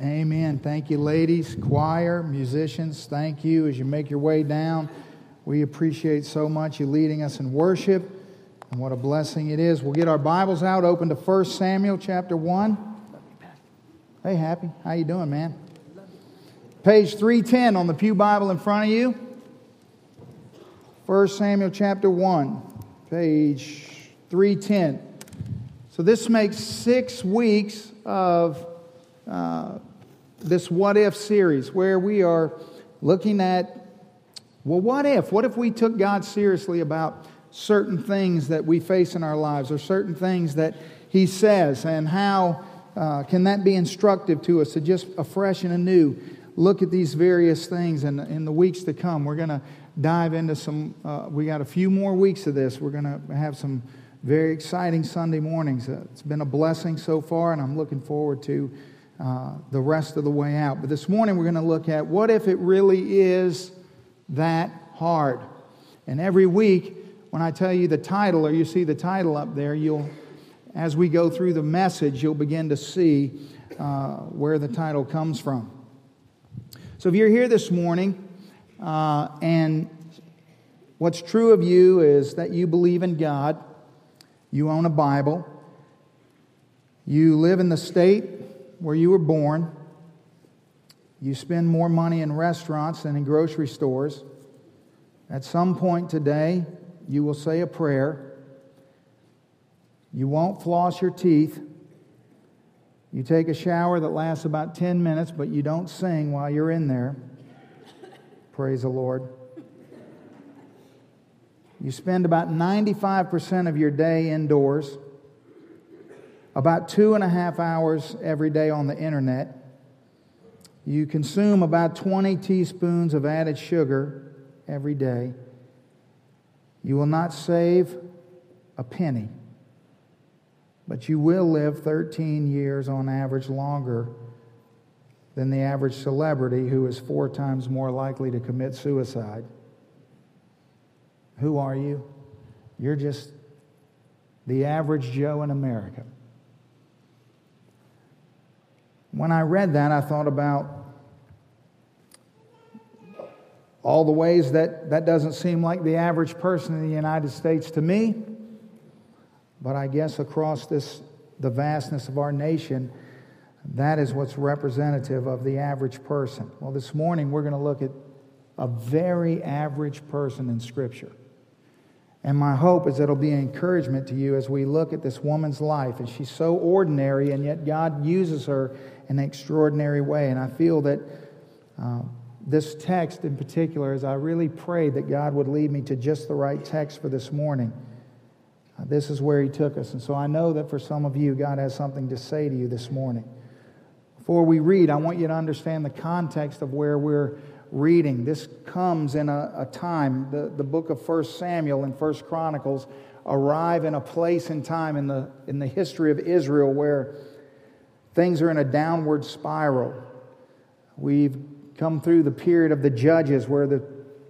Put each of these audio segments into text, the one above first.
Amen. Thank you, ladies, choir, musicians. Thank you as you make your way down. We appreciate so much you leading us in worship, and what a blessing it is. We'll get our Bibles out, open to 1 Samuel chapter 1. Hey, Happy. How you doing, man? Page 310 on the Pew Bible in front of you. 1 Samuel chapter 1, page 310. So this makes six weeks of uh, this What If series where we are looking at, well, what if? What if we took God seriously about certain things that we face in our lives or certain things that He says? And how uh, can that be instructive to us to just afresh and anew look at these various things and in the weeks to come? We're going to dive into some uh, we got a few more weeks of this. We're going to have some very exciting sunday mornings. Uh, it's been a blessing so far and i'm looking forward to uh, the rest of the way out. But this morning we're going to look at what if it really is that hard? And every week, when I tell you the title or you see the title up there, you'll, as we go through the message, you'll begin to see uh, where the title comes from. So if you're here this morning uh, and what's true of you is that you believe in God, you own a Bible, you live in the state where you were born, you spend more money in restaurants than in grocery stores. At some point today, you will say a prayer. You won't floss your teeth. You take a shower that lasts about 10 minutes, but you don't sing while you're in there. Praise the Lord. You spend about 95% of your day indoors about two and a half hours every day on the internet. You consume about 20 teaspoons of added sugar every day. You will not save a penny, but you will live 13 years on average longer than the average celebrity who is four times more likely to commit suicide. Who are you? You're just the average Joe in America. When I read that, I thought about all the ways that that doesn't seem like the average person in the United States to me. But I guess across this, the vastness of our nation, that is what's representative of the average person. Well, this morning we're going to look at a very average person in Scripture. And my hope is it'll be an encouragement to you as we look at this woman's life. And she's so ordinary, and yet God uses her an extraordinary way. And I feel that uh, this text in particular, as I really prayed that God would lead me to just the right text for this morning, uh, this is where He took us. And so I know that for some of you, God has something to say to you this morning. Before we read, I want you to understand the context of where we're reading. This comes in a, a time, the, the book of First Samuel and First Chronicles arrive in a place and time in the, in the history of Israel where Things are in a downward spiral. We've come through the period of the judges where the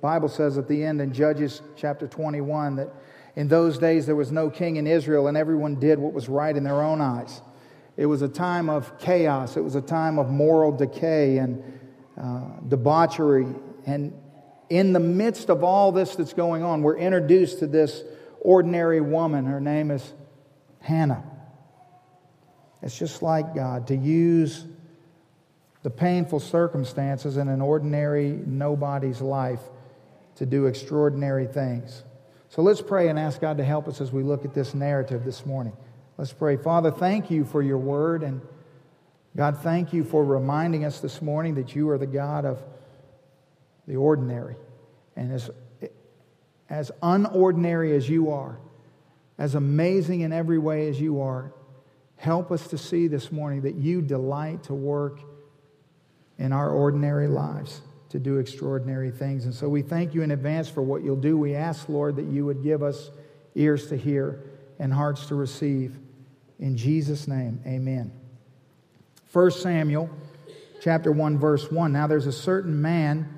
Bible says at the end in Judges chapter 21 that in those days there was no king in Israel and everyone did what was right in their own eyes. It was a time of chaos, it was a time of moral decay and uh, debauchery. And in the midst of all this that's going on, we're introduced to this ordinary woman. Her name is Hannah. It's just like God to use the painful circumstances in an ordinary nobody's life to do extraordinary things. So let's pray and ask God to help us as we look at this narrative this morning. Let's pray. Father, thank you for your word. And God, thank you for reminding us this morning that you are the God of the ordinary. And as, as unordinary as you are, as amazing in every way as you are, Help us to see this morning that you delight to work in our ordinary lives to do extraordinary things. And so we thank you in advance for what you'll do. We ask, Lord, that you would give us ears to hear and hearts to receive. In Jesus' name, amen. 1 Samuel chapter 1, verse 1. Now there's a certain man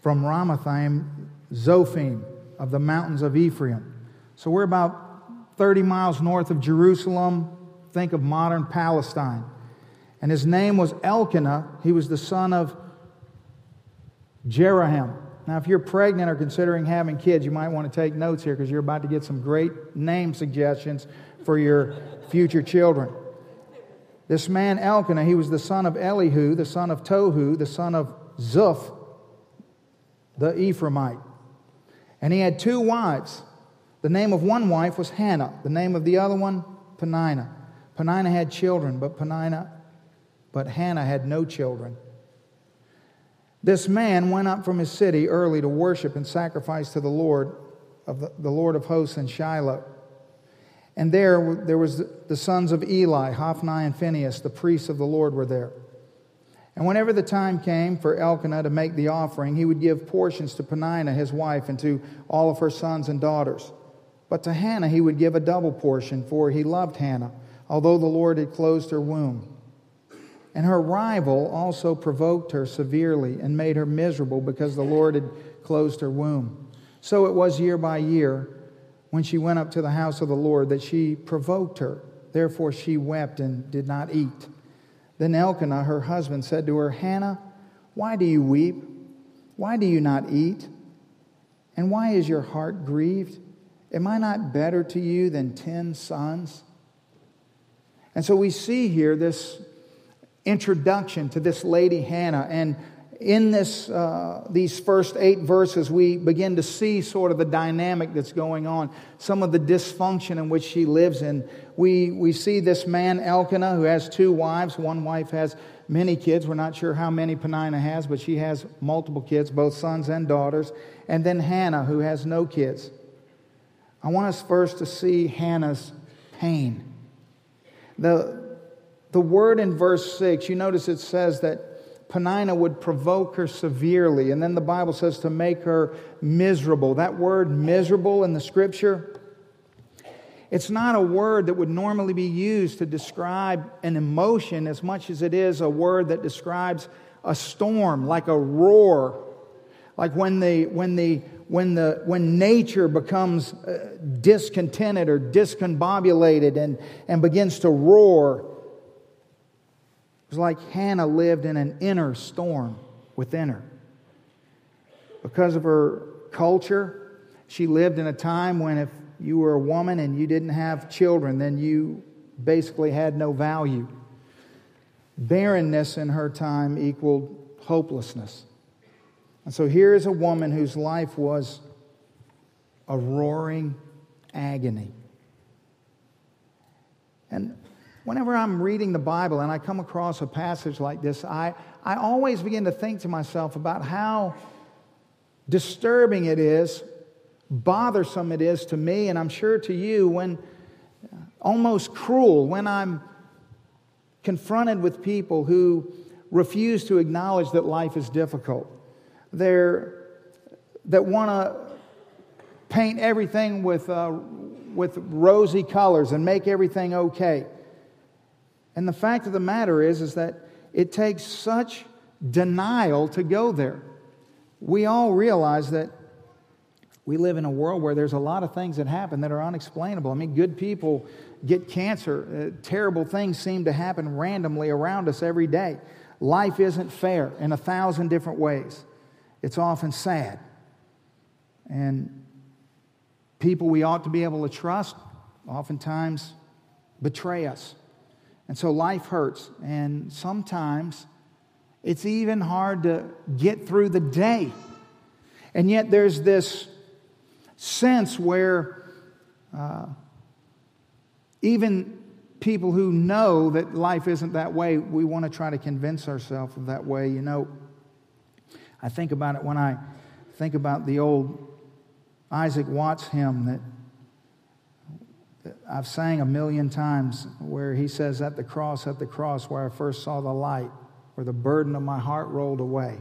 from Ramathaim, Zophim, of the mountains of Ephraim. So we're about 30 miles north of Jerusalem, think of modern Palestine. And his name was Elkanah. He was the son of Jeroham. Now, if you're pregnant or considering having kids, you might want to take notes here because you're about to get some great name suggestions for your future children. This man Elkanah, he was the son of Elihu, the son of Tohu, the son of Zuph, the Ephraimite. And he had two wives. The name of one wife was Hannah, the name of the other one, Peninnah. Peninnah had children, but Peninnah, but Hannah had no children. This man went up from his city early to worship and sacrifice to the Lord of the, the Lord of hosts in Shiloh. And there, there was the sons of Eli, Hophni and Phinehas, the priests of the Lord, were there. And whenever the time came for Elkanah to make the offering, he would give portions to Peninnah, his wife, and to all of her sons and daughters. But to Hannah he would give a double portion, for he loved Hannah, although the Lord had closed her womb. And her rival also provoked her severely and made her miserable because the Lord had closed her womb. So it was year by year when she went up to the house of the Lord that she provoked her. Therefore she wept and did not eat. Then Elkanah, her husband, said to her, Hannah, why do you weep? Why do you not eat? And why is your heart grieved? Am I not better to you than ten sons? And so we see here this introduction to this lady Hannah. And in this, uh, these first eight verses, we begin to see sort of the dynamic that's going on, some of the dysfunction in which she lives in. We, we see this man, Elkanah, who has two wives. One wife has many kids. We're not sure how many Peninnah has, but she has multiple kids, both sons and daughters. And then Hannah, who has no kids. I want us first to see Hannah's pain. The, the word in verse 6, you notice it says that Peninnah would provoke her severely, and then the Bible says to make her miserable. That word miserable in the scripture, it's not a word that would normally be used to describe an emotion as much as it is a word that describes a storm, like a roar, like when the, when the, when, the, when nature becomes uh, discontented or discombobulated and, and begins to roar It was like Hannah lived in an inner storm within her. Because of her culture, she lived in a time when if you were a woman and you didn't have children, then you basically had no value. Barrenness in her time equaled hopelessness. And so here is a woman whose life was a roaring agony. And whenever I'm reading the Bible and I come across a passage like this, I, I always begin to think to myself about how disturbing it is, bothersome it is to me, and I'm sure to you, when uh, almost cruel, when I'm confronted with people who refuse to acknowledge that life is difficult. They're, that want to paint everything with, uh, with rosy colors and make everything okay. And the fact of the matter is, is that it takes such denial to go there. We all realize that we live in a world where there's a lot of things that happen that are unexplainable. I mean, good people get cancer. Uh, terrible things seem to happen randomly around us every day. Life isn't fair in a thousand different ways. It's often sad. And people we ought to be able to trust oftentimes betray us. And so life hurts. And sometimes it's even hard to get through the day. And yet there's this sense where uh, even people who know that life isn't that way, we want to try to convince ourselves of that way. You know, I think about it when I think about the old Isaac Watts hymn that I've sang a million times where he says, At the cross, at the cross, where I first saw the light, where the burden of my heart rolled away.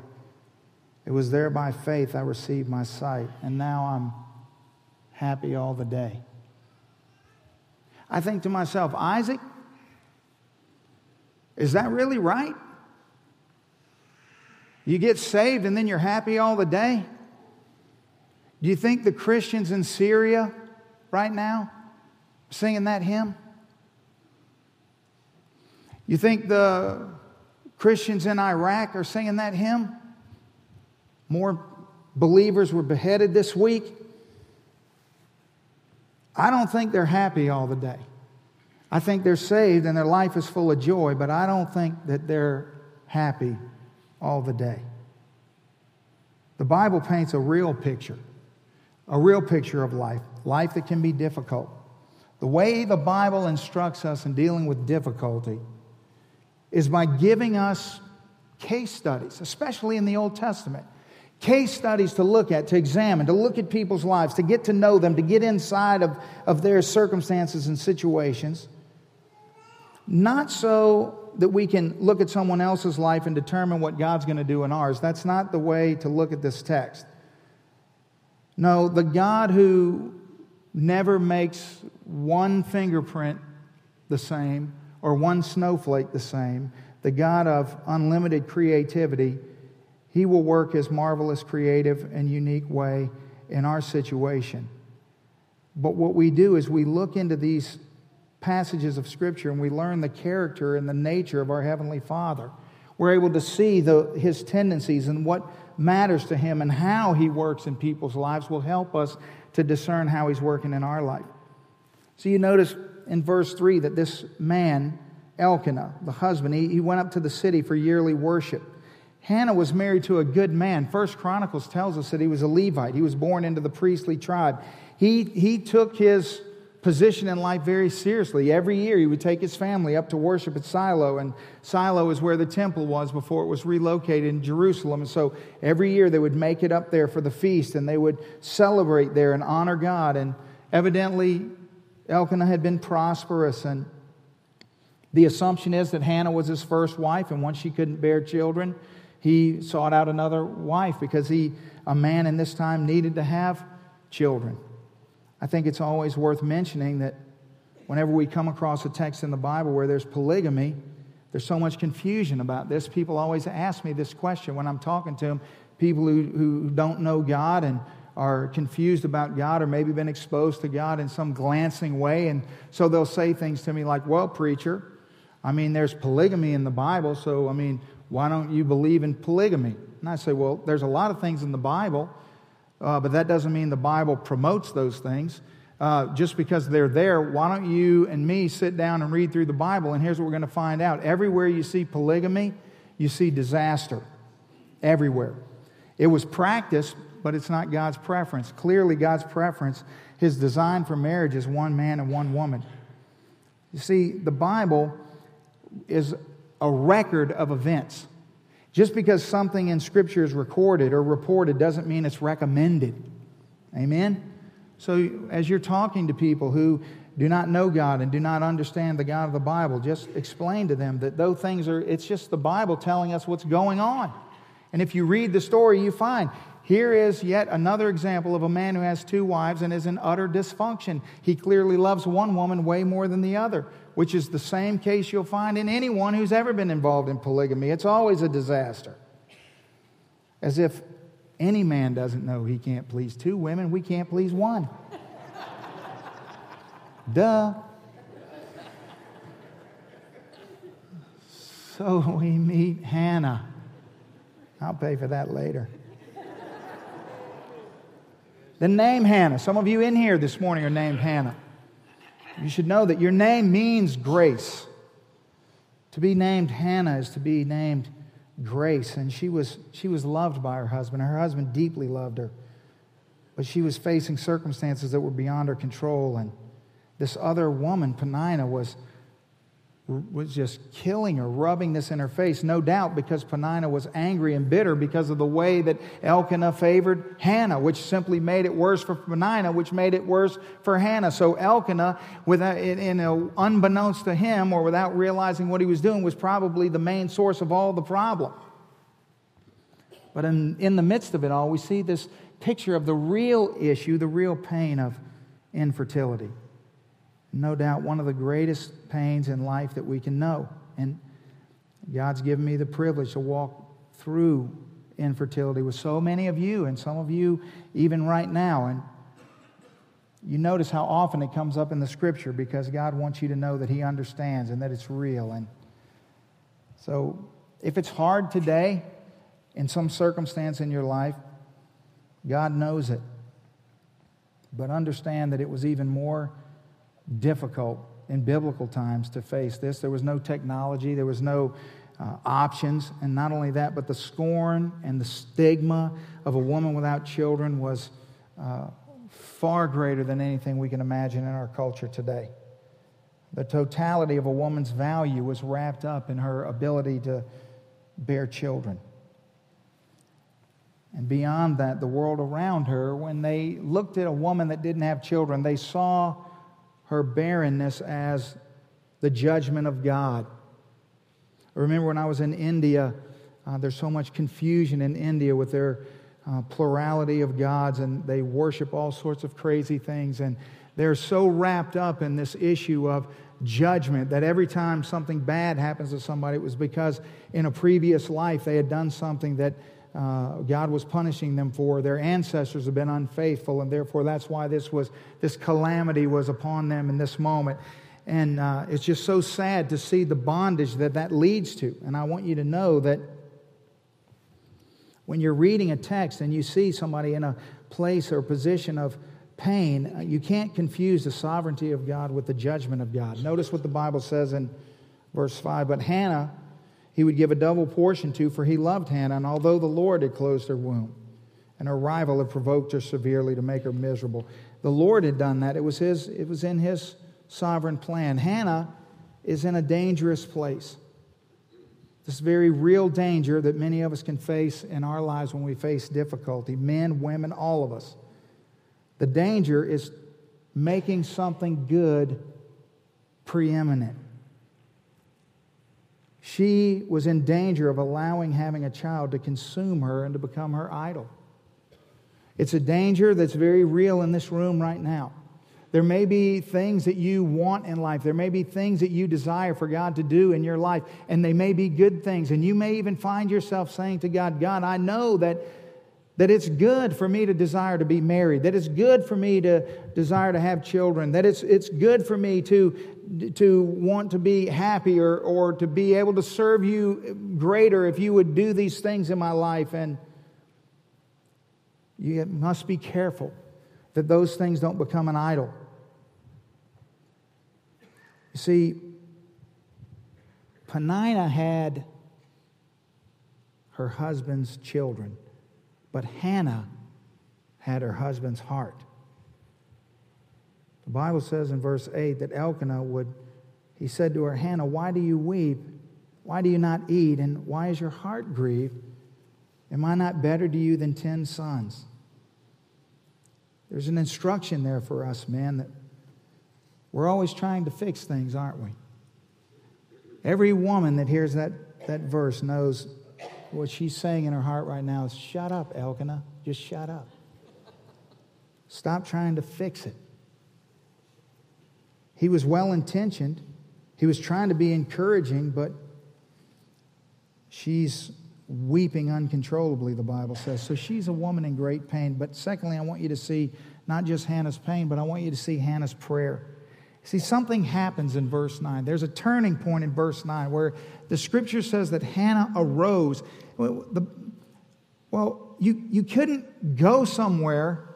It was there by faith I received my sight, and now I'm happy all the day. I think to myself, Isaac, is that really right? You get saved and then you're happy all the day? Do you think the Christians in Syria right now singing that hymn? You think the Christians in Iraq are singing that hymn? More believers were beheaded this week. I don't think they're happy all the day. I think they're saved and their life is full of joy, but I don't think that they're happy all the day. The Bible paints a real picture, a real picture of life, life that can be difficult. The way the Bible instructs us in dealing with difficulty is by giving us case studies, especially in the Old Testament. Case studies to look at, to examine, to look at people's lives, to get to know them, to get inside of, of their circumstances and situations. Not so that we can look at someone else's life and determine what God's going to do in ours. That's not the way to look at this text. No, the God who never makes one fingerprint the same or one snowflake the same, the God of unlimited creativity, He will work His marvelous, creative, and unique way in our situation. But what we do is we look into these passages of Scripture and we learn the character and the nature of our Heavenly Father. We're able to see the, His tendencies and what matters to Him and how He works in people's lives will help us to discern how He's working in our life. So you notice in verse 3 that this man, Elkanah, the husband, he, he went up to the city for yearly worship. Hannah was married to a good man. First Chronicles tells us that he was a Levite. He was born into the priestly tribe. He, he took his position in life very seriously. Every year he would take his family up to worship at Shiloh, and Shiloh is where the temple was before it was relocated in Jerusalem. And so every year they would make it up there for the feast, and they would celebrate there and honor God. And evidently, Elkanah had been prosperous, and the assumption is that Hannah was his first wife, and once she couldn't bear children, he sought out another wife because he, a man in this time, needed to have children. I think it's always worth mentioning that whenever we come across a text in the Bible where there's polygamy, there's so much confusion about this. People always ask me this question when I'm talking to them. People who, who don't know God and are confused about God or maybe been exposed to God in some glancing way. And so they'll say things to me like, Well, preacher, I mean, there's polygamy in the Bible, so I mean, why don't you believe in polygamy? And I say, Well, there's a lot of things in the Bible, uh, but that doesn't mean the Bible promotes those things. Uh, just because they're there, why don't you and me sit down and read through the Bible? And here's what we're going to find out everywhere you see polygamy, you see disaster. Everywhere. It was practiced but it's not God's preference. Clearly, God's preference, His design for marriage is one man and one woman. You see, the Bible is a record of events. Just because something in Scripture is recorded or reported doesn't mean it's recommended. Amen? So, as you're talking to people who do not know God and do not understand the God of the Bible, just explain to them that though things are, it's just the Bible telling us what's going on. And if you read the story, you find here is yet another example of a man who has two wives and is in utter dysfunction. He clearly loves one woman way more than the other, which is the same case you'll find in anyone who's ever been involved in polygamy. It's always a disaster. As if any man doesn't know he can't please two women, we can't please one. Duh. So we meet Hannah. I'll pay for that later. The name Hannah. Some of you in here this morning are named Hannah. You should know that your name means grace. To be named Hannah is to be named grace. And she was, she was loved by her husband. Her husband deeply loved her. But she was facing circumstances that were beyond her control. And this other woman, Peninnah, was was just killing her, rubbing this in her face, no doubt because Peninnah was angry and bitter because of the way that Elkanah favored Hannah, which simply made it worse for Peninnah, which made it worse for Hannah. So Elkanah, without, in a, unbeknownst to him or without realizing what he was doing, was probably the main source of all the problem. But in, in the midst of it all, we see this picture of the real issue, the real pain of infertility no doubt one of the greatest pains in life that we can know. And God's given me the privilege to walk through infertility with so many of you, and some of you even right now. And you notice how often it comes up in the scripture because God wants you to know that He understands and that it's real. And So if it's hard today, in some circumstance in your life, God knows it. But understand that it was even more difficult in biblical times to face this. There was no technology, there was no uh, options. And not only that, but the scorn and the stigma of a woman without children was uh, far greater than anything we can imagine in our culture today. The totality of a woman's value was wrapped up in her ability to bear children. And beyond that, the world around her, when they looked at a woman that didn't have children, they saw her barrenness as the judgment of God. I remember when I was in India, uh, there's so much confusion in India with their uh, plurality of gods, and they worship all sorts of crazy things. And they're so wrapped up in this issue of judgment that every time something bad happens to somebody, it was because in a previous life they had done something that uh, God was punishing them for. Their ancestors have been unfaithful, and therefore that's why this was this calamity was upon them in this moment. And uh, it's just so sad to see the bondage that that leads to. And I want you to know that when you're reading a text and you see somebody in a place or position of pain, you can't confuse the sovereignty of God with the judgment of God. Notice what the Bible says in verse 5. But Hannah, he would give a double portion to, for he loved Hannah, and although the Lord had closed her womb, and her rival had provoked her severely to make her miserable. The Lord had done that. It was, his, it was in his sovereign plan. Hannah is in a dangerous place. This very real danger that many of us can face in our lives when we face difficulty men, women, all of us. The danger is making something good preeminent. She was in danger of allowing having a child to consume her and to become her idol. It's a danger that's very real in this room right now. There may be things that you want in life. There may be things that you desire for God to do in your life, and they may be good things. And you may even find yourself saying to God, God, I know that, that it's good for me to desire to be married, that it's good for me to desire to have children, that it's, it's good for me to, to want to be happier or, to be able to serve you greater if you would do these things in my life. And you must be careful that those things don't become an idol. You see, Peninnah had her husband's children, but Hannah had her husband's heart. The Bible says in verse 8 that Elkanah would, he said to her, Hannah, why do you weep? Why do you not eat? And why is your heart grieved? Am I not better to you than ten sons? There's an instruction there for us, men, that we're always trying to fix things, aren't we? Every woman that hears that, that verse knows what she's saying in her heart right now is shut up, Elkanah. Just shut up. Stop trying to fix it. He was well intentioned. He was trying to be encouraging, but she's weeping uncontrollably, the Bible says. So she's a woman in great pain. But secondly, I want you to see not just Hannah's pain, but I want you to see Hannah's prayer. See, something happens in verse 9. There's a turning point in verse 9 where the scripture says that Hannah arose. Well, the, well you, you couldn't go somewhere.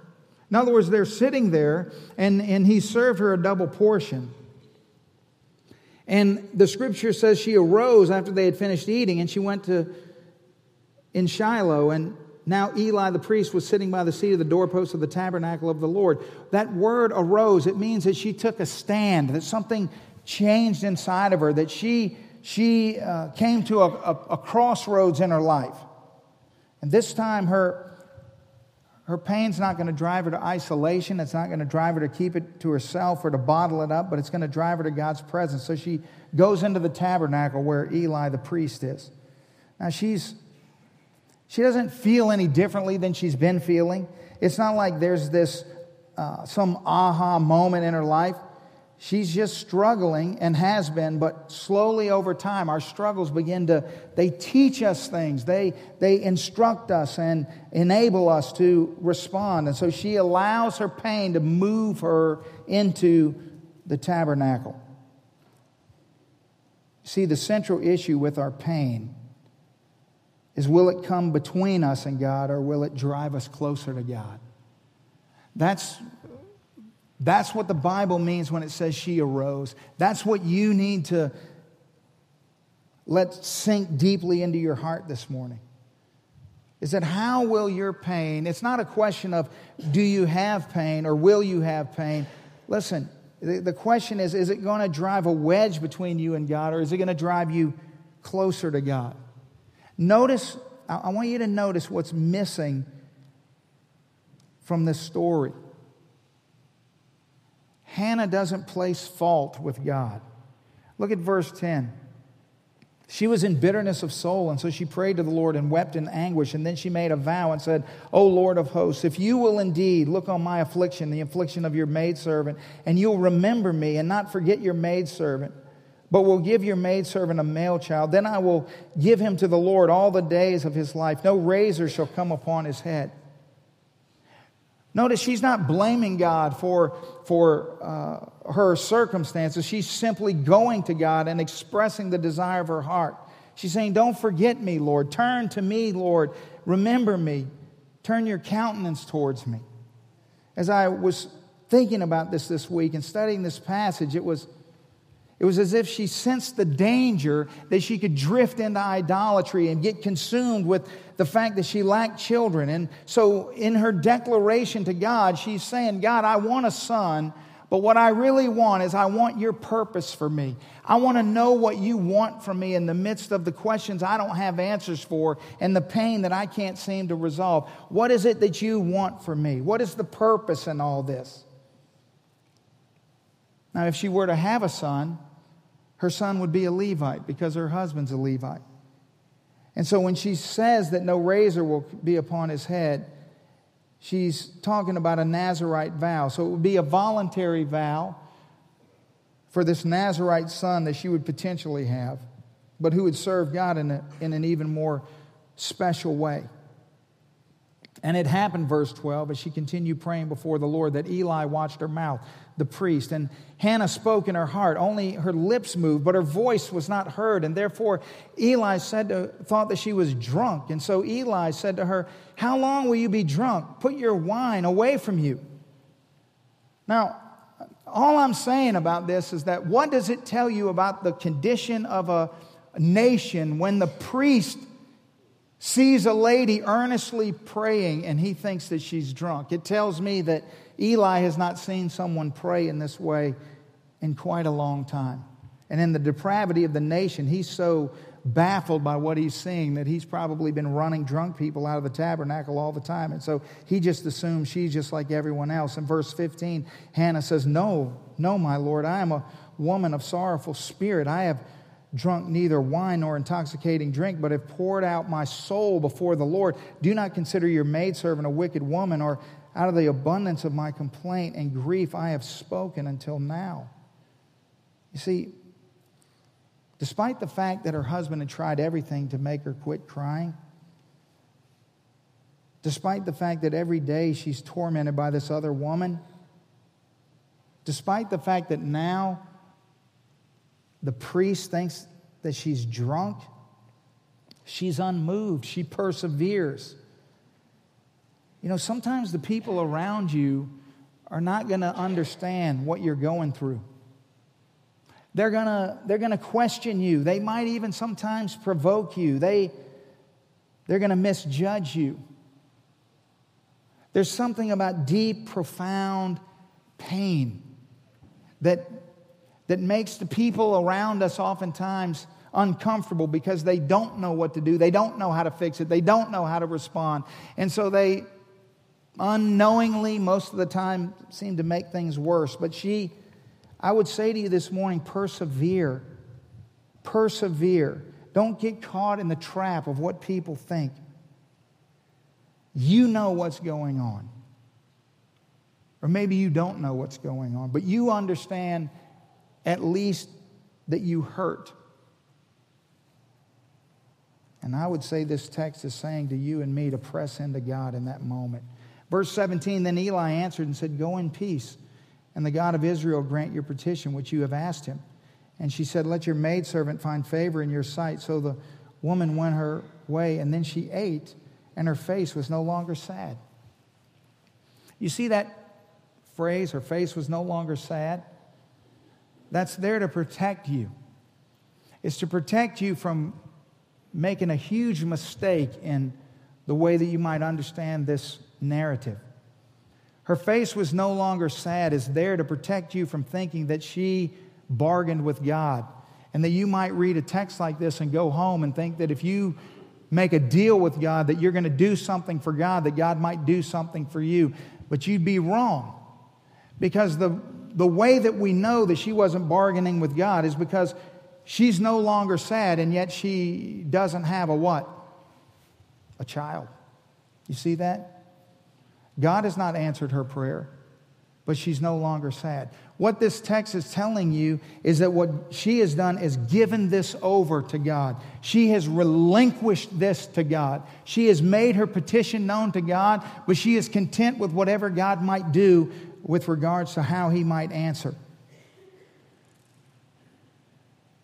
In other words, they're sitting there, and, and he served her a double portion. And the scripture says she arose after they had finished eating, and she went to in Shiloh, and now Eli the priest was sitting by the seat of the doorpost of the tabernacle of the Lord. That word arose, it means that she took a stand, that something changed inside of her, that she, she uh, came to a, a, a crossroads in her life. And this time her, her pain's not going to drive her to isolation. It's not going to drive her to keep it to herself or to bottle it up, but it's going to drive her to God's presence. So she goes into the tabernacle where Eli the priest is. Now she's she doesn't feel any differently than she's been feeling. It's not like there's this uh, some aha moment in her life. She's just struggling and has been, but slowly over time, our struggles begin to, they teach us things. They, they instruct us and enable us to respond. And so she allows her pain to move her into the tabernacle. See, the central issue with our pain is will it come between us and God or will it drive us closer to God? That's, that's what the Bible means when it says she arose. That's what you need to let sink deeply into your heart this morning. Is that how will your pain, it's not a question of do you have pain or will you have pain. Listen, the, question is is it going to drive a wedge between you and God or is it going to drive you closer to God? Notice, I want you to notice what's missing from this story. Hannah doesn't place fault with God. Look at verse 10. She was in bitterness of soul, and so she prayed to the Lord and wept in anguish. And then she made a vow and said, O Lord of hosts, if you will indeed look on my affliction, the affliction of your maidservant, and you'll remember me and not forget your maidservant, but will give your maidservant a male child. Then I will give him to the Lord all the days of his life. No razor shall come upon his head. Notice she's not blaming God for, for uh, her circumstances. She's simply going to God and expressing the desire of her heart. She's saying, Don't forget me, Lord. Turn to me, Lord. Remember me. Turn your countenance towards me. As I was thinking about this this week and studying this passage, it was it was as if she sensed the danger that she could drift into idolatry and get consumed with the fact that she lacked children. And so, in her declaration to God, she's saying, God, I want a son, but what I really want is I want your purpose for me. I want to know what you want from me in the midst of the questions I don't have answers for and the pain that I can't seem to resolve. What is it that you want for me? What is the purpose in all this? Now, if she were to have a son, her son would be a Levite because her husband's a Levite. And so when she says that no razor will be upon his head, she's talking about a Nazarite vow. So it would be a voluntary vow for this Nazarite son that she would potentially have, but who would serve God in, a, in an even more special way. And it happened, verse 12, as she continued praying before the Lord, that Eli watched her mouth the priest. And Hannah spoke in her heart. Only her lips moved, but her voice was not heard. And therefore, Eli said to, thought that she was drunk. And so Eli said to her, How long will you be drunk? Put your wine away from you. Now, all I'm saying about this is that what does it tell you about the condition of a nation when the priest sees a lady earnestly praying and he thinks that she's drunk? It tells me that Eli has not seen someone pray in this way in quite a long time. And in the depravity of the nation, he's so baffled by what he's seeing that he's probably been running drunk people out of the tabernacle all the time. And so he just assumes she's just like everyone else. In verse 15, Hannah says, No, no, my Lord, I am a woman of sorrowful spirit. I have drunk neither wine nor intoxicating drink, but have poured out my soul before the Lord. Do not consider your maidservant a wicked woman, or out of the abundance of my complaint and grief, I have spoken until now. You see, despite the fact that her husband had tried everything to make her quit crying, despite the fact that every day she's tormented by this other woman, despite the fact that now the priest thinks that she's drunk, she's unmoved, she perseveres. You know, sometimes the people around you are not going to understand what you're going through. They're going to they're going to question you. They might even sometimes provoke you. They they're going to misjudge you. There's something about deep, profound pain that, that makes the people around us oftentimes uncomfortable because they don't know what to do. They don't know how to fix it. They don't know how to respond. And so they, unknowingly, most of the time, seem to make things worse. But she, I would say to you this morning, persevere. Persevere. Don't get caught in the trap of what people think. You know what's going on. Or maybe you don't know what's going on, but you understand at least that you hurt. And I would say this text is saying to you and me to press into God in that moment. Verse 17 Then Eli answered and said, Go in peace, and the God of Israel grant your petition which you have asked him. And she said, Let your maidservant find favor in your sight. So the woman went her way, and then she ate, and her face was no longer sad. You see that phrase, her face was no longer sad? That's there to protect you. It's to protect you from making a huge mistake in the way that you might understand this narrative. Her face was no longer sad, it's there to protect you from thinking that she bargained with God. And that you might read a text like this and go home and think that if you make a deal with God, that you're going to do something for God, that God might do something for you. But you'd be wrong. Because the, the way that we know that she wasn't bargaining with God is because she's no longer sad, and yet she doesn't have a what? A child. You see that? God has not answered her prayer, but she's no longer sad. What this text is telling you is that what she has done is given this over to God. She has relinquished this to God. She has made her petition known to God, but she is content with whatever God might do with regards to how he might answer.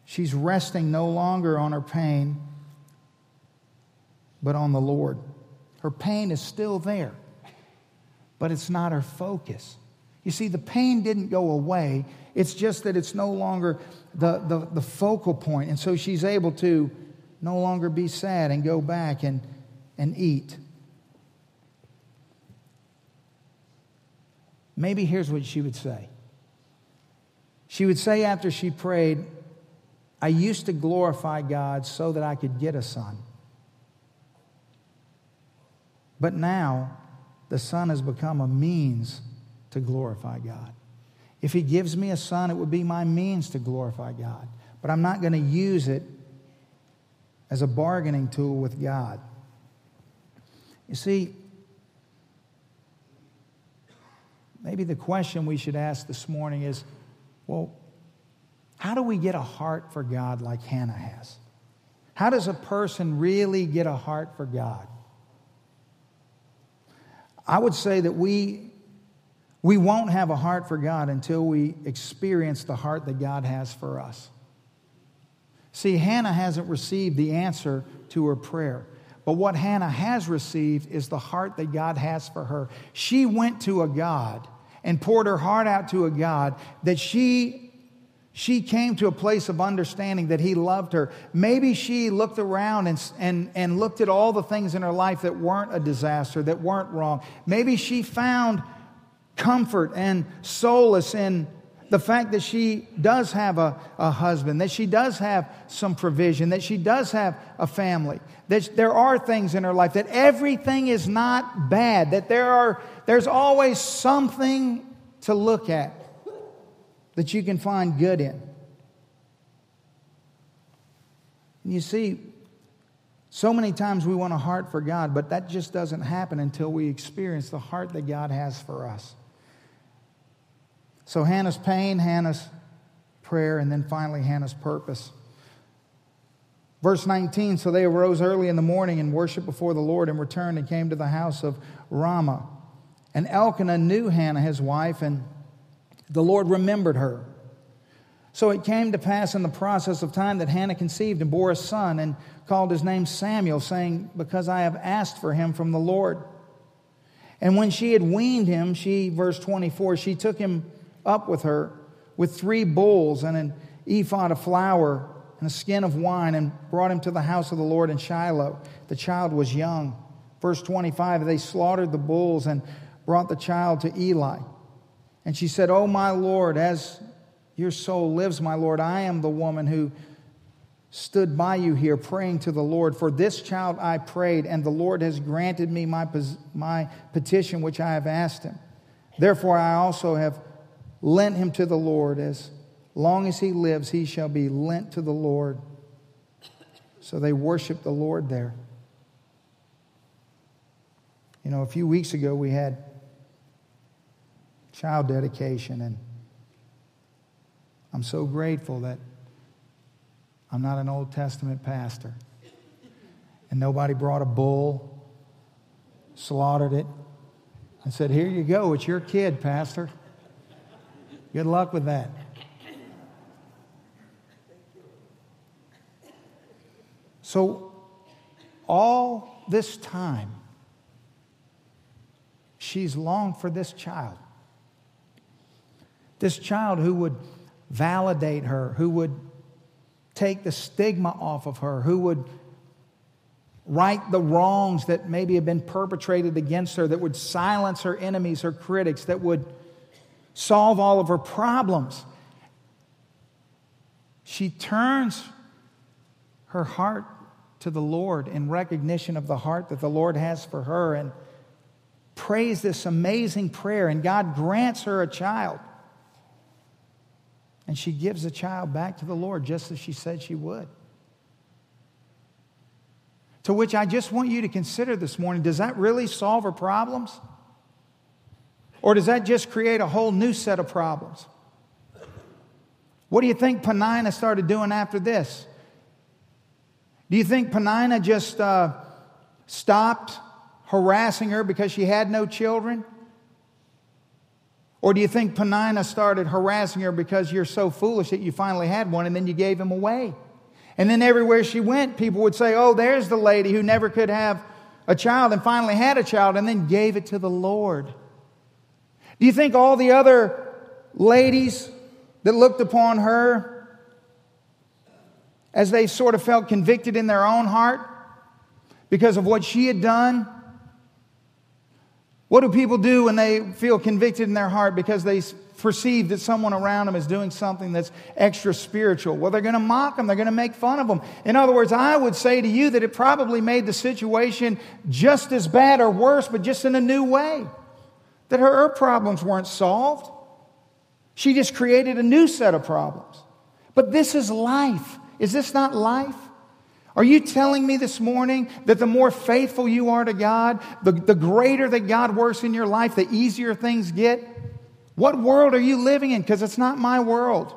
She's resting no longer on her pain, but on the Lord. Her pain is still there but it's not her focus. You see, the pain didn't go away. It's just that it's no longer the, the, the, focal point. And so she's able to no longer be sad and go back and, and eat. Maybe here's what she would say. She would say after she prayed, I used to glorify God so that I could get a son. But now the Son has become a means to glorify God. If He gives me a son, it would be my means to glorify God. But I'm not going to use it as a bargaining tool with God. You see, maybe the question we should ask this morning is well, how do we get a heart for God like Hannah has? How does a person really get a heart for God? I would say that we, we won't have a heart for God until we experience the heart that God has for us. See, Hannah hasn't received the answer to her prayer. But what Hannah has received is the heart that God has for her. She went to a God and poured her heart out to a God that she she came to a place of understanding that he loved her. Maybe she looked around and, and, and looked at all the things in her life that weren't a disaster, that weren't wrong. Maybe she found comfort and solace in the fact that she does have a, a husband, that she does have some provision, that she does have a family, that there are things in her life, that everything is not bad, that there are, there's always something to look at that you can find good in. You see, so many times we want a heart for God, but that just doesn't happen until we experience the heart that God has for us. So, Hannah's pain, Hannah's prayer, and then finally, Hannah's purpose. Verse 19 So they arose early in the morning and worshiped before the Lord and returned and came to the house of Ramah. And Elkanah knew Hannah, his wife, and the Lord remembered her. So it came to pass in the process of time that Hannah conceived and bore a son and called his name Samuel, saying, Because I have asked for him from the Lord. And when she had weaned him, she, verse 24, she took him up with her with three bulls and an ephod of flour and a skin of wine and brought him to the house of the Lord in Shiloh. The child was young. Verse 25, they slaughtered the bulls and brought the child to Eli. And she said, Oh, my Lord, as your soul lives, my Lord, I am the woman who stood by you here praying to the Lord. For this child I prayed, and the Lord has granted me my, my petition which I have asked him. Therefore, I also have lent him to the Lord. As long as he lives, he shall be lent to the Lord. So they worship the Lord there. You know, a few weeks ago we had child dedication. And I'm so grateful that I'm not an Old Testament pastor. And nobody brought a bull, slaughtered it, and said, Here you go, it's your kid, Pastor. Good luck with that. So, all this time, she's longed for this child. This child who would validate her, who would take the stigma off of her, who would right the wrongs that maybe have been perpetrated against her, that would silence her enemies, her critics, that would solve all of her problems. She turns her heart to the Lord in recognition of the heart that the Lord has for her and prays this amazing prayer, and God grants her a child. And she gives the child back to the Lord just as she said she would. To which I just want you to consider this morning does that really solve her problems? Or does that just create a whole new set of problems? What do you think Peninnah started doing after this? Do you think Peninnah just uh, stopped harassing her because she had no children? Or do you think Peninnah started harassing her because you're so foolish that you finally had one and then you gave him away? And then everywhere she went, people would say, Oh, there's the lady who never could have a child and finally had a child and then gave it to the Lord. Do you think all the other ladies that looked upon her as they sort of felt convicted in their own heart because of what she had done? What do people do when they feel convicted in their heart because they perceive that someone around them is doing something that's extra spiritual. Well, they're going to mock them, they're going to make fun of them. In other words, I would say to you that it probably made the situation just as bad or worse, but just in a new way. That her, problems weren't solved. She just created a new set of problems. But this is life. Is this not life? Are you telling me this morning that the more faithful you are to God, the, the greater that God works in your life, the easier things get? What world are you living in? Because it's not my world.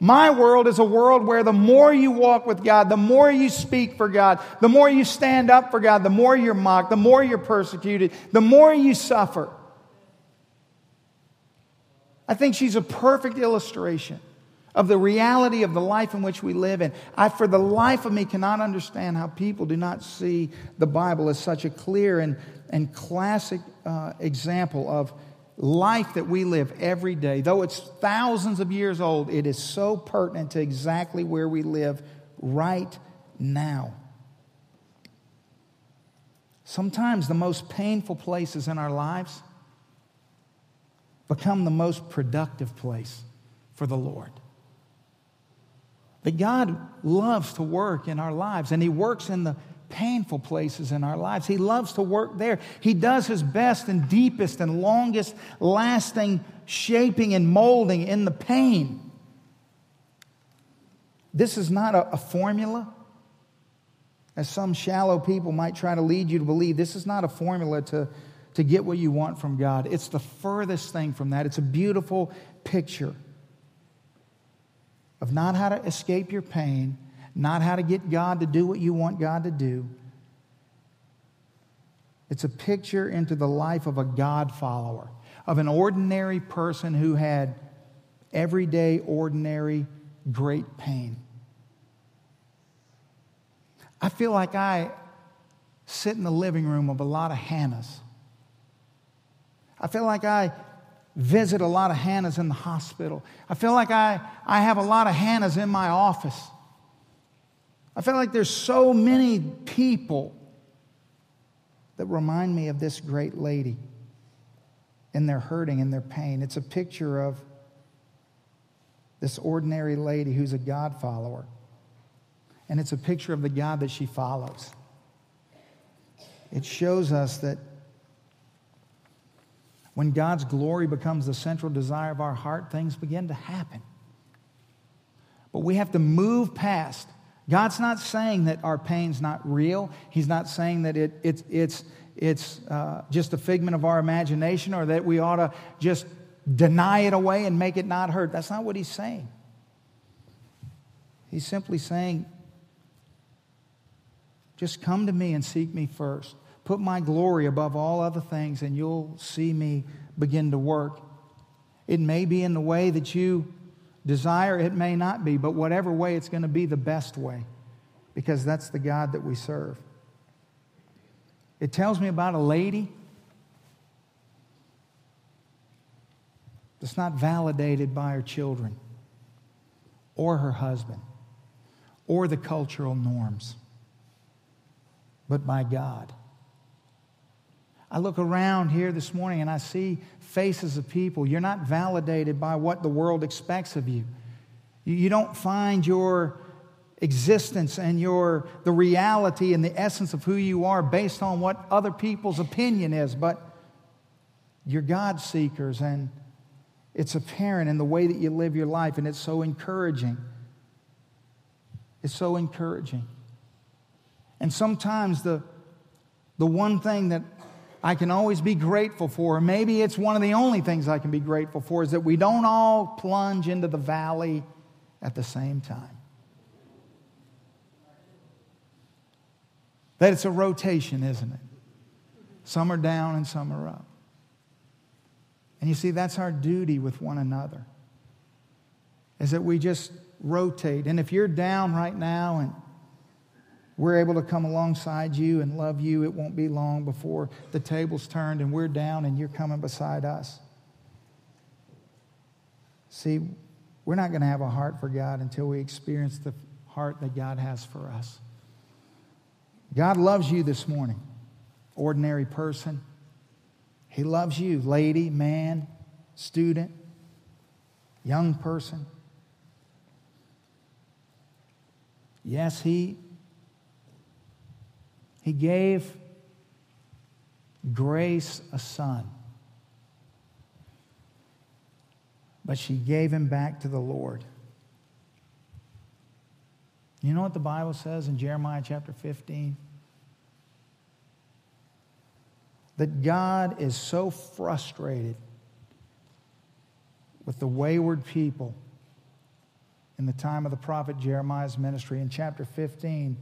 My world is a world where the more you walk with God, the more you speak for God, the more you stand up for God, the more you're mocked, the more you're persecuted, the more you suffer. I think she's a perfect illustration of the reality of the life in which we live. And I, for the life of me, cannot understand how people do not see the Bible as such a clear and, and classic uh, example of life that we live every day, though it's thousands of years old, it is so pertinent to exactly where we live right now. Sometimes the most painful places in our lives become the most productive place for the Lord. That God loves to work in our lives, and He works in the painful places in our lives. He loves to work there. He does his best and deepest and longest lasting shaping and molding in the pain. This is not a, a, formula, as some shallow people might try to lead you to believe. This is not a formula to, to get what you want from God. It's the furthest thing from that. It's a beautiful picture of not how to escape your pain not how to get God to do what you want God to do. It's a picture into the life of a God follower, of an ordinary person who had everyday, ordinary, great pain. I feel like I sit in the living room of a lot of Hannahs. I feel like I visit a lot of Hannahs in the hospital. I feel like I, I have a lot of Hannahs in my office. I feel like there's so many people that remind me of this great lady in their hurting and their pain. It's a picture of this ordinary lady who's a God follower. And it's a picture of the God that she follows. It shows us that when God's glory becomes the central desire of our heart, things begin to happen. But we have to move past God's not saying that our pain's not real. He's not saying that it, it it's, it's uh, just a figment of our imagination or that we ought to just deny it away and make it not hurt. That's not what he's saying. He's simply saying, just come to me and seek me first. Put my glory above all other things, and you'll see me begin to work. It may be in the way that you desire, it may not be, but whatever way, it's going to be the best way because that's the God that we serve. It tells me about a lady that's not validated by her children or her husband or the cultural norms, but by God. I look around here this morning and I see faces of people. You're not validated by what the world expects of you. You don't find your existence and your the reality and the essence of who you are based on what other people's opinion is, but you're God seekers and it's apparent in the way that you live your life and it's so encouraging. It's so encouraging. And sometimes the the one thing that I can always be grateful for, maybe it's one of the only things I can be grateful for, is that we don't all plunge into the valley at the same time. That it's a rotation, isn't it? Some are down and some are up. And you see, that's our duty with one another, is that we just rotate. And if you're down right now and we're able to come alongside you and love you, it won't be long before the table's turned and we're down and you're coming beside us. See, we're not going to have a heart for God until we experience the heart that God has for us. God loves you this morning, ordinary person. He loves you, lady, man, student, young person. Yes, He, he gave Grace a son, but she gave him back to the Lord. You know what the Bible says in Jeremiah chapter 15? That God is so frustrated with the wayward people in the time of the prophet Jeremiah's ministry. In chapter 15,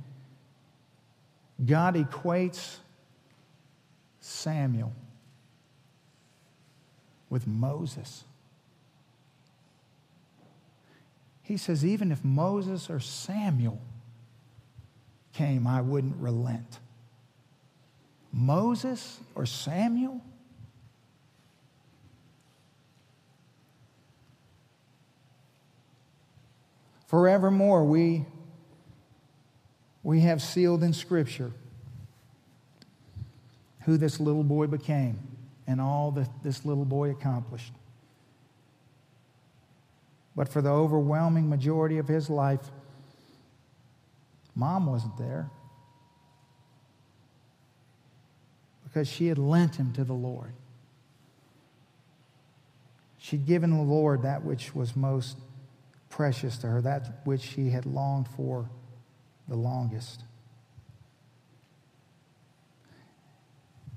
God equates Samuel with Moses. He says, even if Moses or Samuel came, I wouldn't relent. Moses or Samuel? Forevermore, we, we have sealed in Scripture who this little boy became and all that this little boy accomplished. But for the overwhelming majority of his life, mom wasn't there because she had lent him to the Lord. She'd given the Lord that which was most precious to her, that which she had longed for the longest.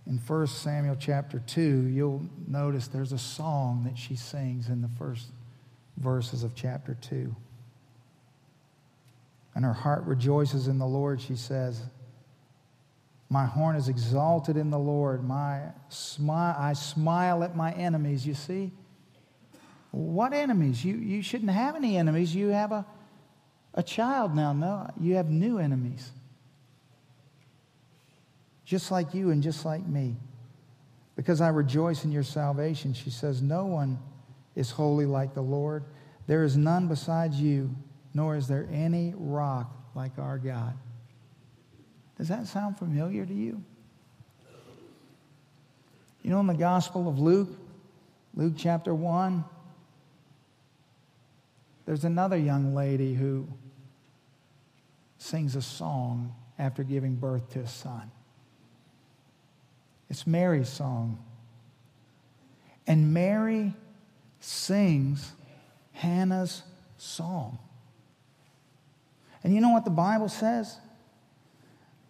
In 1 Samuel chapter 2, you'll notice there's a song that she sings in the first verses of chapter 2. And her heart rejoices in the Lord, she says. My horn is exalted in the Lord. My smile, I smile at my enemies. You see? What enemies? You, you shouldn't have any enemies. You have a, a child now. No, you have new enemies. Just like you and just like me. Because I rejoice in your salvation, she says, No one is holy like the Lord. There is none besides you, nor is there any rock like our God. Does that sound familiar to you? You know, in the Gospel of Luke, Luke chapter 1, there's another young lady who sings a song after giving birth to a son. It's Mary's song. And Mary sings Hannah's song. And you know what the Bible says?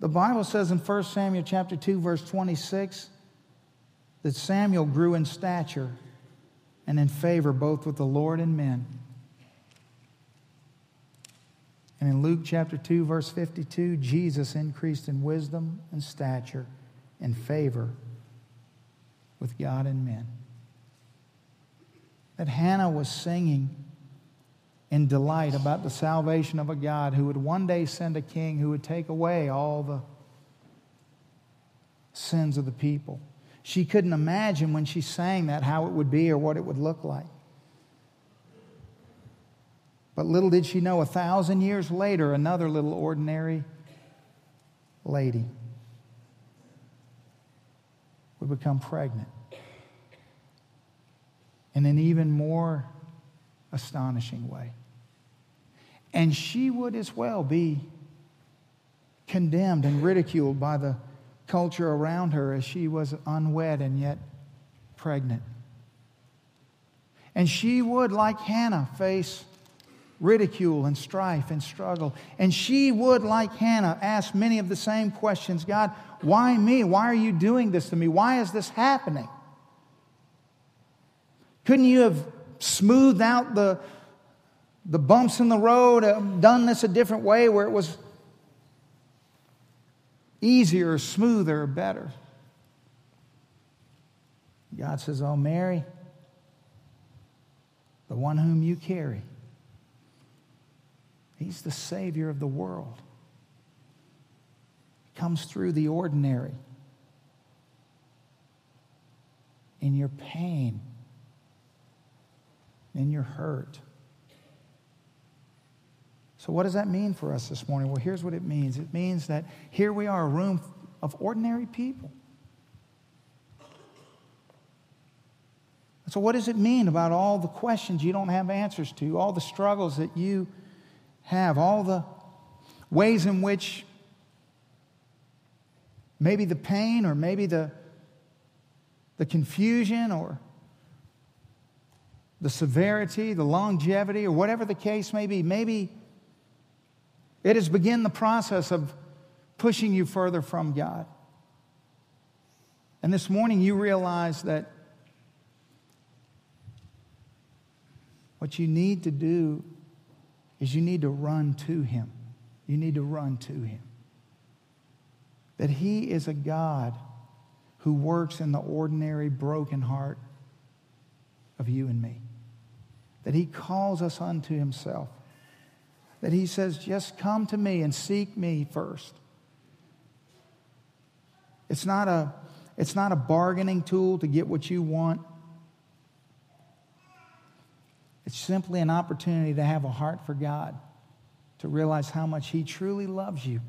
The Bible says in 1 Samuel chapter 2 verse 26 that Samuel grew in stature and in favor both with the Lord and men. And in Luke chapter 2, verse 52, Jesus increased in wisdom and stature and favor with God and men. That Hannah was singing in delight about the salvation of a God who would one day send a king who would take away all the sins of the people. She couldn't imagine when she sang that how it would be or what it would look like. But little did she know, a thousand years later, another little ordinary lady would become pregnant. In an even more astonishing way. And she would as well be condemned and ridiculed by the culture around her as she was unwed and yet pregnant. And she would, like Hannah, face ridicule and strife and struggle. And she would, like Hannah, ask many of the same questions God, why me? Why are you doing this to me? Why is this happening? Couldn't you have smoothed out the, the bumps in the road, uh, done this a different way where it was easier, smoother, better. God says, Oh, Mary, the one whom you carry, he's the Savior of the world. He comes through the ordinary in your pain in your hurt. So, what does that mean for us this morning? Well, here's what it means it means that here we are, a room of ordinary people. So, what does it mean about all the questions you don't have answers to, all the struggles that you have, all the ways in which maybe the pain or maybe the, the confusion or the severity, the longevity, or whatever the case may be. Maybe it has begun the process of pushing you further from God. And this morning you realize that what you need to do is you need to run to Him. You need to run to Him. That He is a God who works in the ordinary, broken heart of you and me that he calls us unto himself. That he says, just come to me and seek me first. It's not a, it's not a bargaining tool to get what you want. It's simply an opportunity to have a heart for God, to realize how much He truly loves you,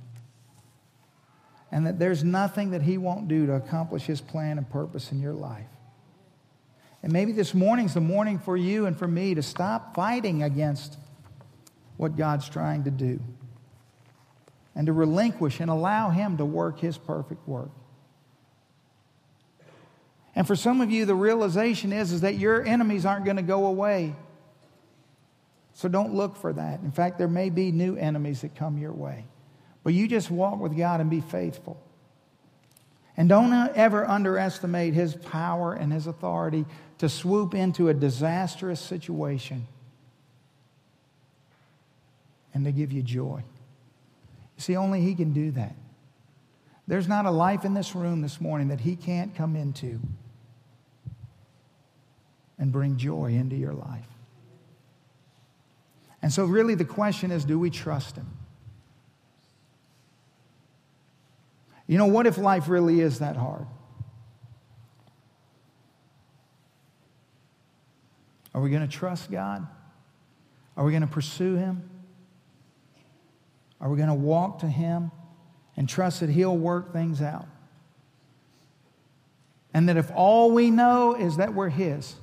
and that there's nothing that He won't do to accomplish His plan and purpose in your life. And maybe this morning's the morning for you and for me to stop fighting against what God's trying to do and to relinquish and allow Him to work His perfect work. And for some of you, the realization is, is that your enemies aren't going to go away. So don't look for that. In fact, there may be new enemies that come your way. But you just walk with God and be faithful. And don't ever underestimate his power and his authority to swoop into a disastrous situation and to give you joy. See, only He can do that. There's not a life in this room this morning that He can't come into and bring joy into your life. And so, really, the question is do we trust Him? You know, what if life really is that hard? Are we going to trust God? Are we going to pursue Him? Are we going to walk to Him and trust that He'll work things out? And that if all we know is that we're His,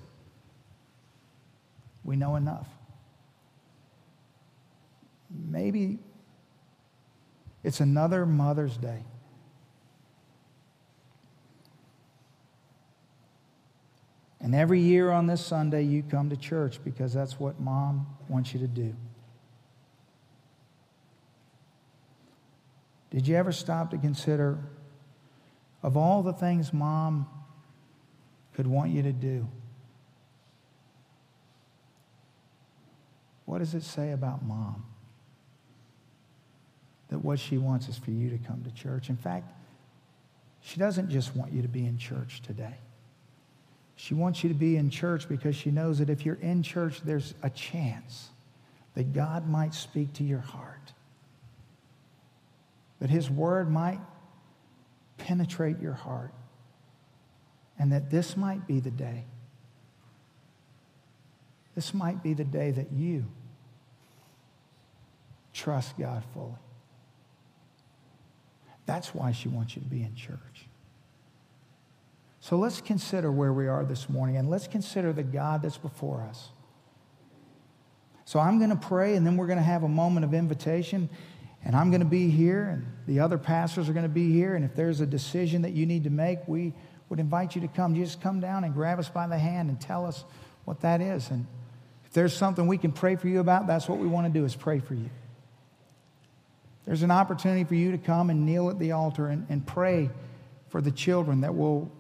we know enough. Maybe it's another Mother's Day. And every year on this Sunday, you come to church because that's what mom wants you to do. Did you ever stop to consider of all the things mom could want you to do? What does it say about mom? That what she wants is for you to come to church. In fact, she doesn't just want you to be in church today. She wants you to be in church because she knows that if you're in church, there's a chance that God might speak to your heart, that His word might penetrate your heart, and that this might be the day. This might be the day that you trust God fully. That's why she wants you to be in church. So let's consider where we are this morning and let's consider the God that's before us. So I'm going to pray and then we're going to have a moment of invitation and I'm going to be here and the other pastors are going to be here and if there's a decision that you need to make, we would invite you to come. Just come down and grab us by the hand and tell us what that is. And if there's something we can pray for you about, that's what we want to do is pray for you. There's an opportunity for you to come and kneel at the altar and, and pray for the children that will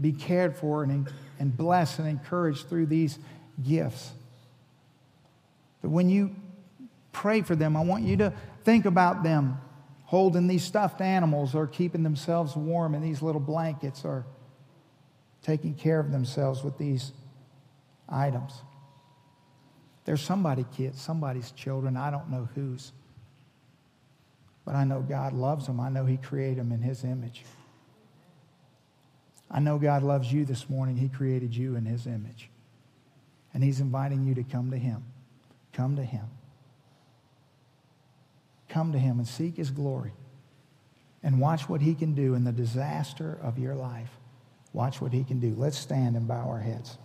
be cared for and, and blessed and encouraged through these gifts. But when you pray for them, I want you to think about them holding these stuffed animals or keeping themselves warm in these little blankets or taking care of themselves with these items. There's somebody kids, somebody's children, I don't know whose. But I know God loves them. I know He created them in His image. I know God loves you this morning. He created you in His image. And He's inviting you to come to Him. Come to Him. Come to Him and seek His glory. And watch what He can do in the disaster of your life. Watch what He can do. Let's stand and bow our heads.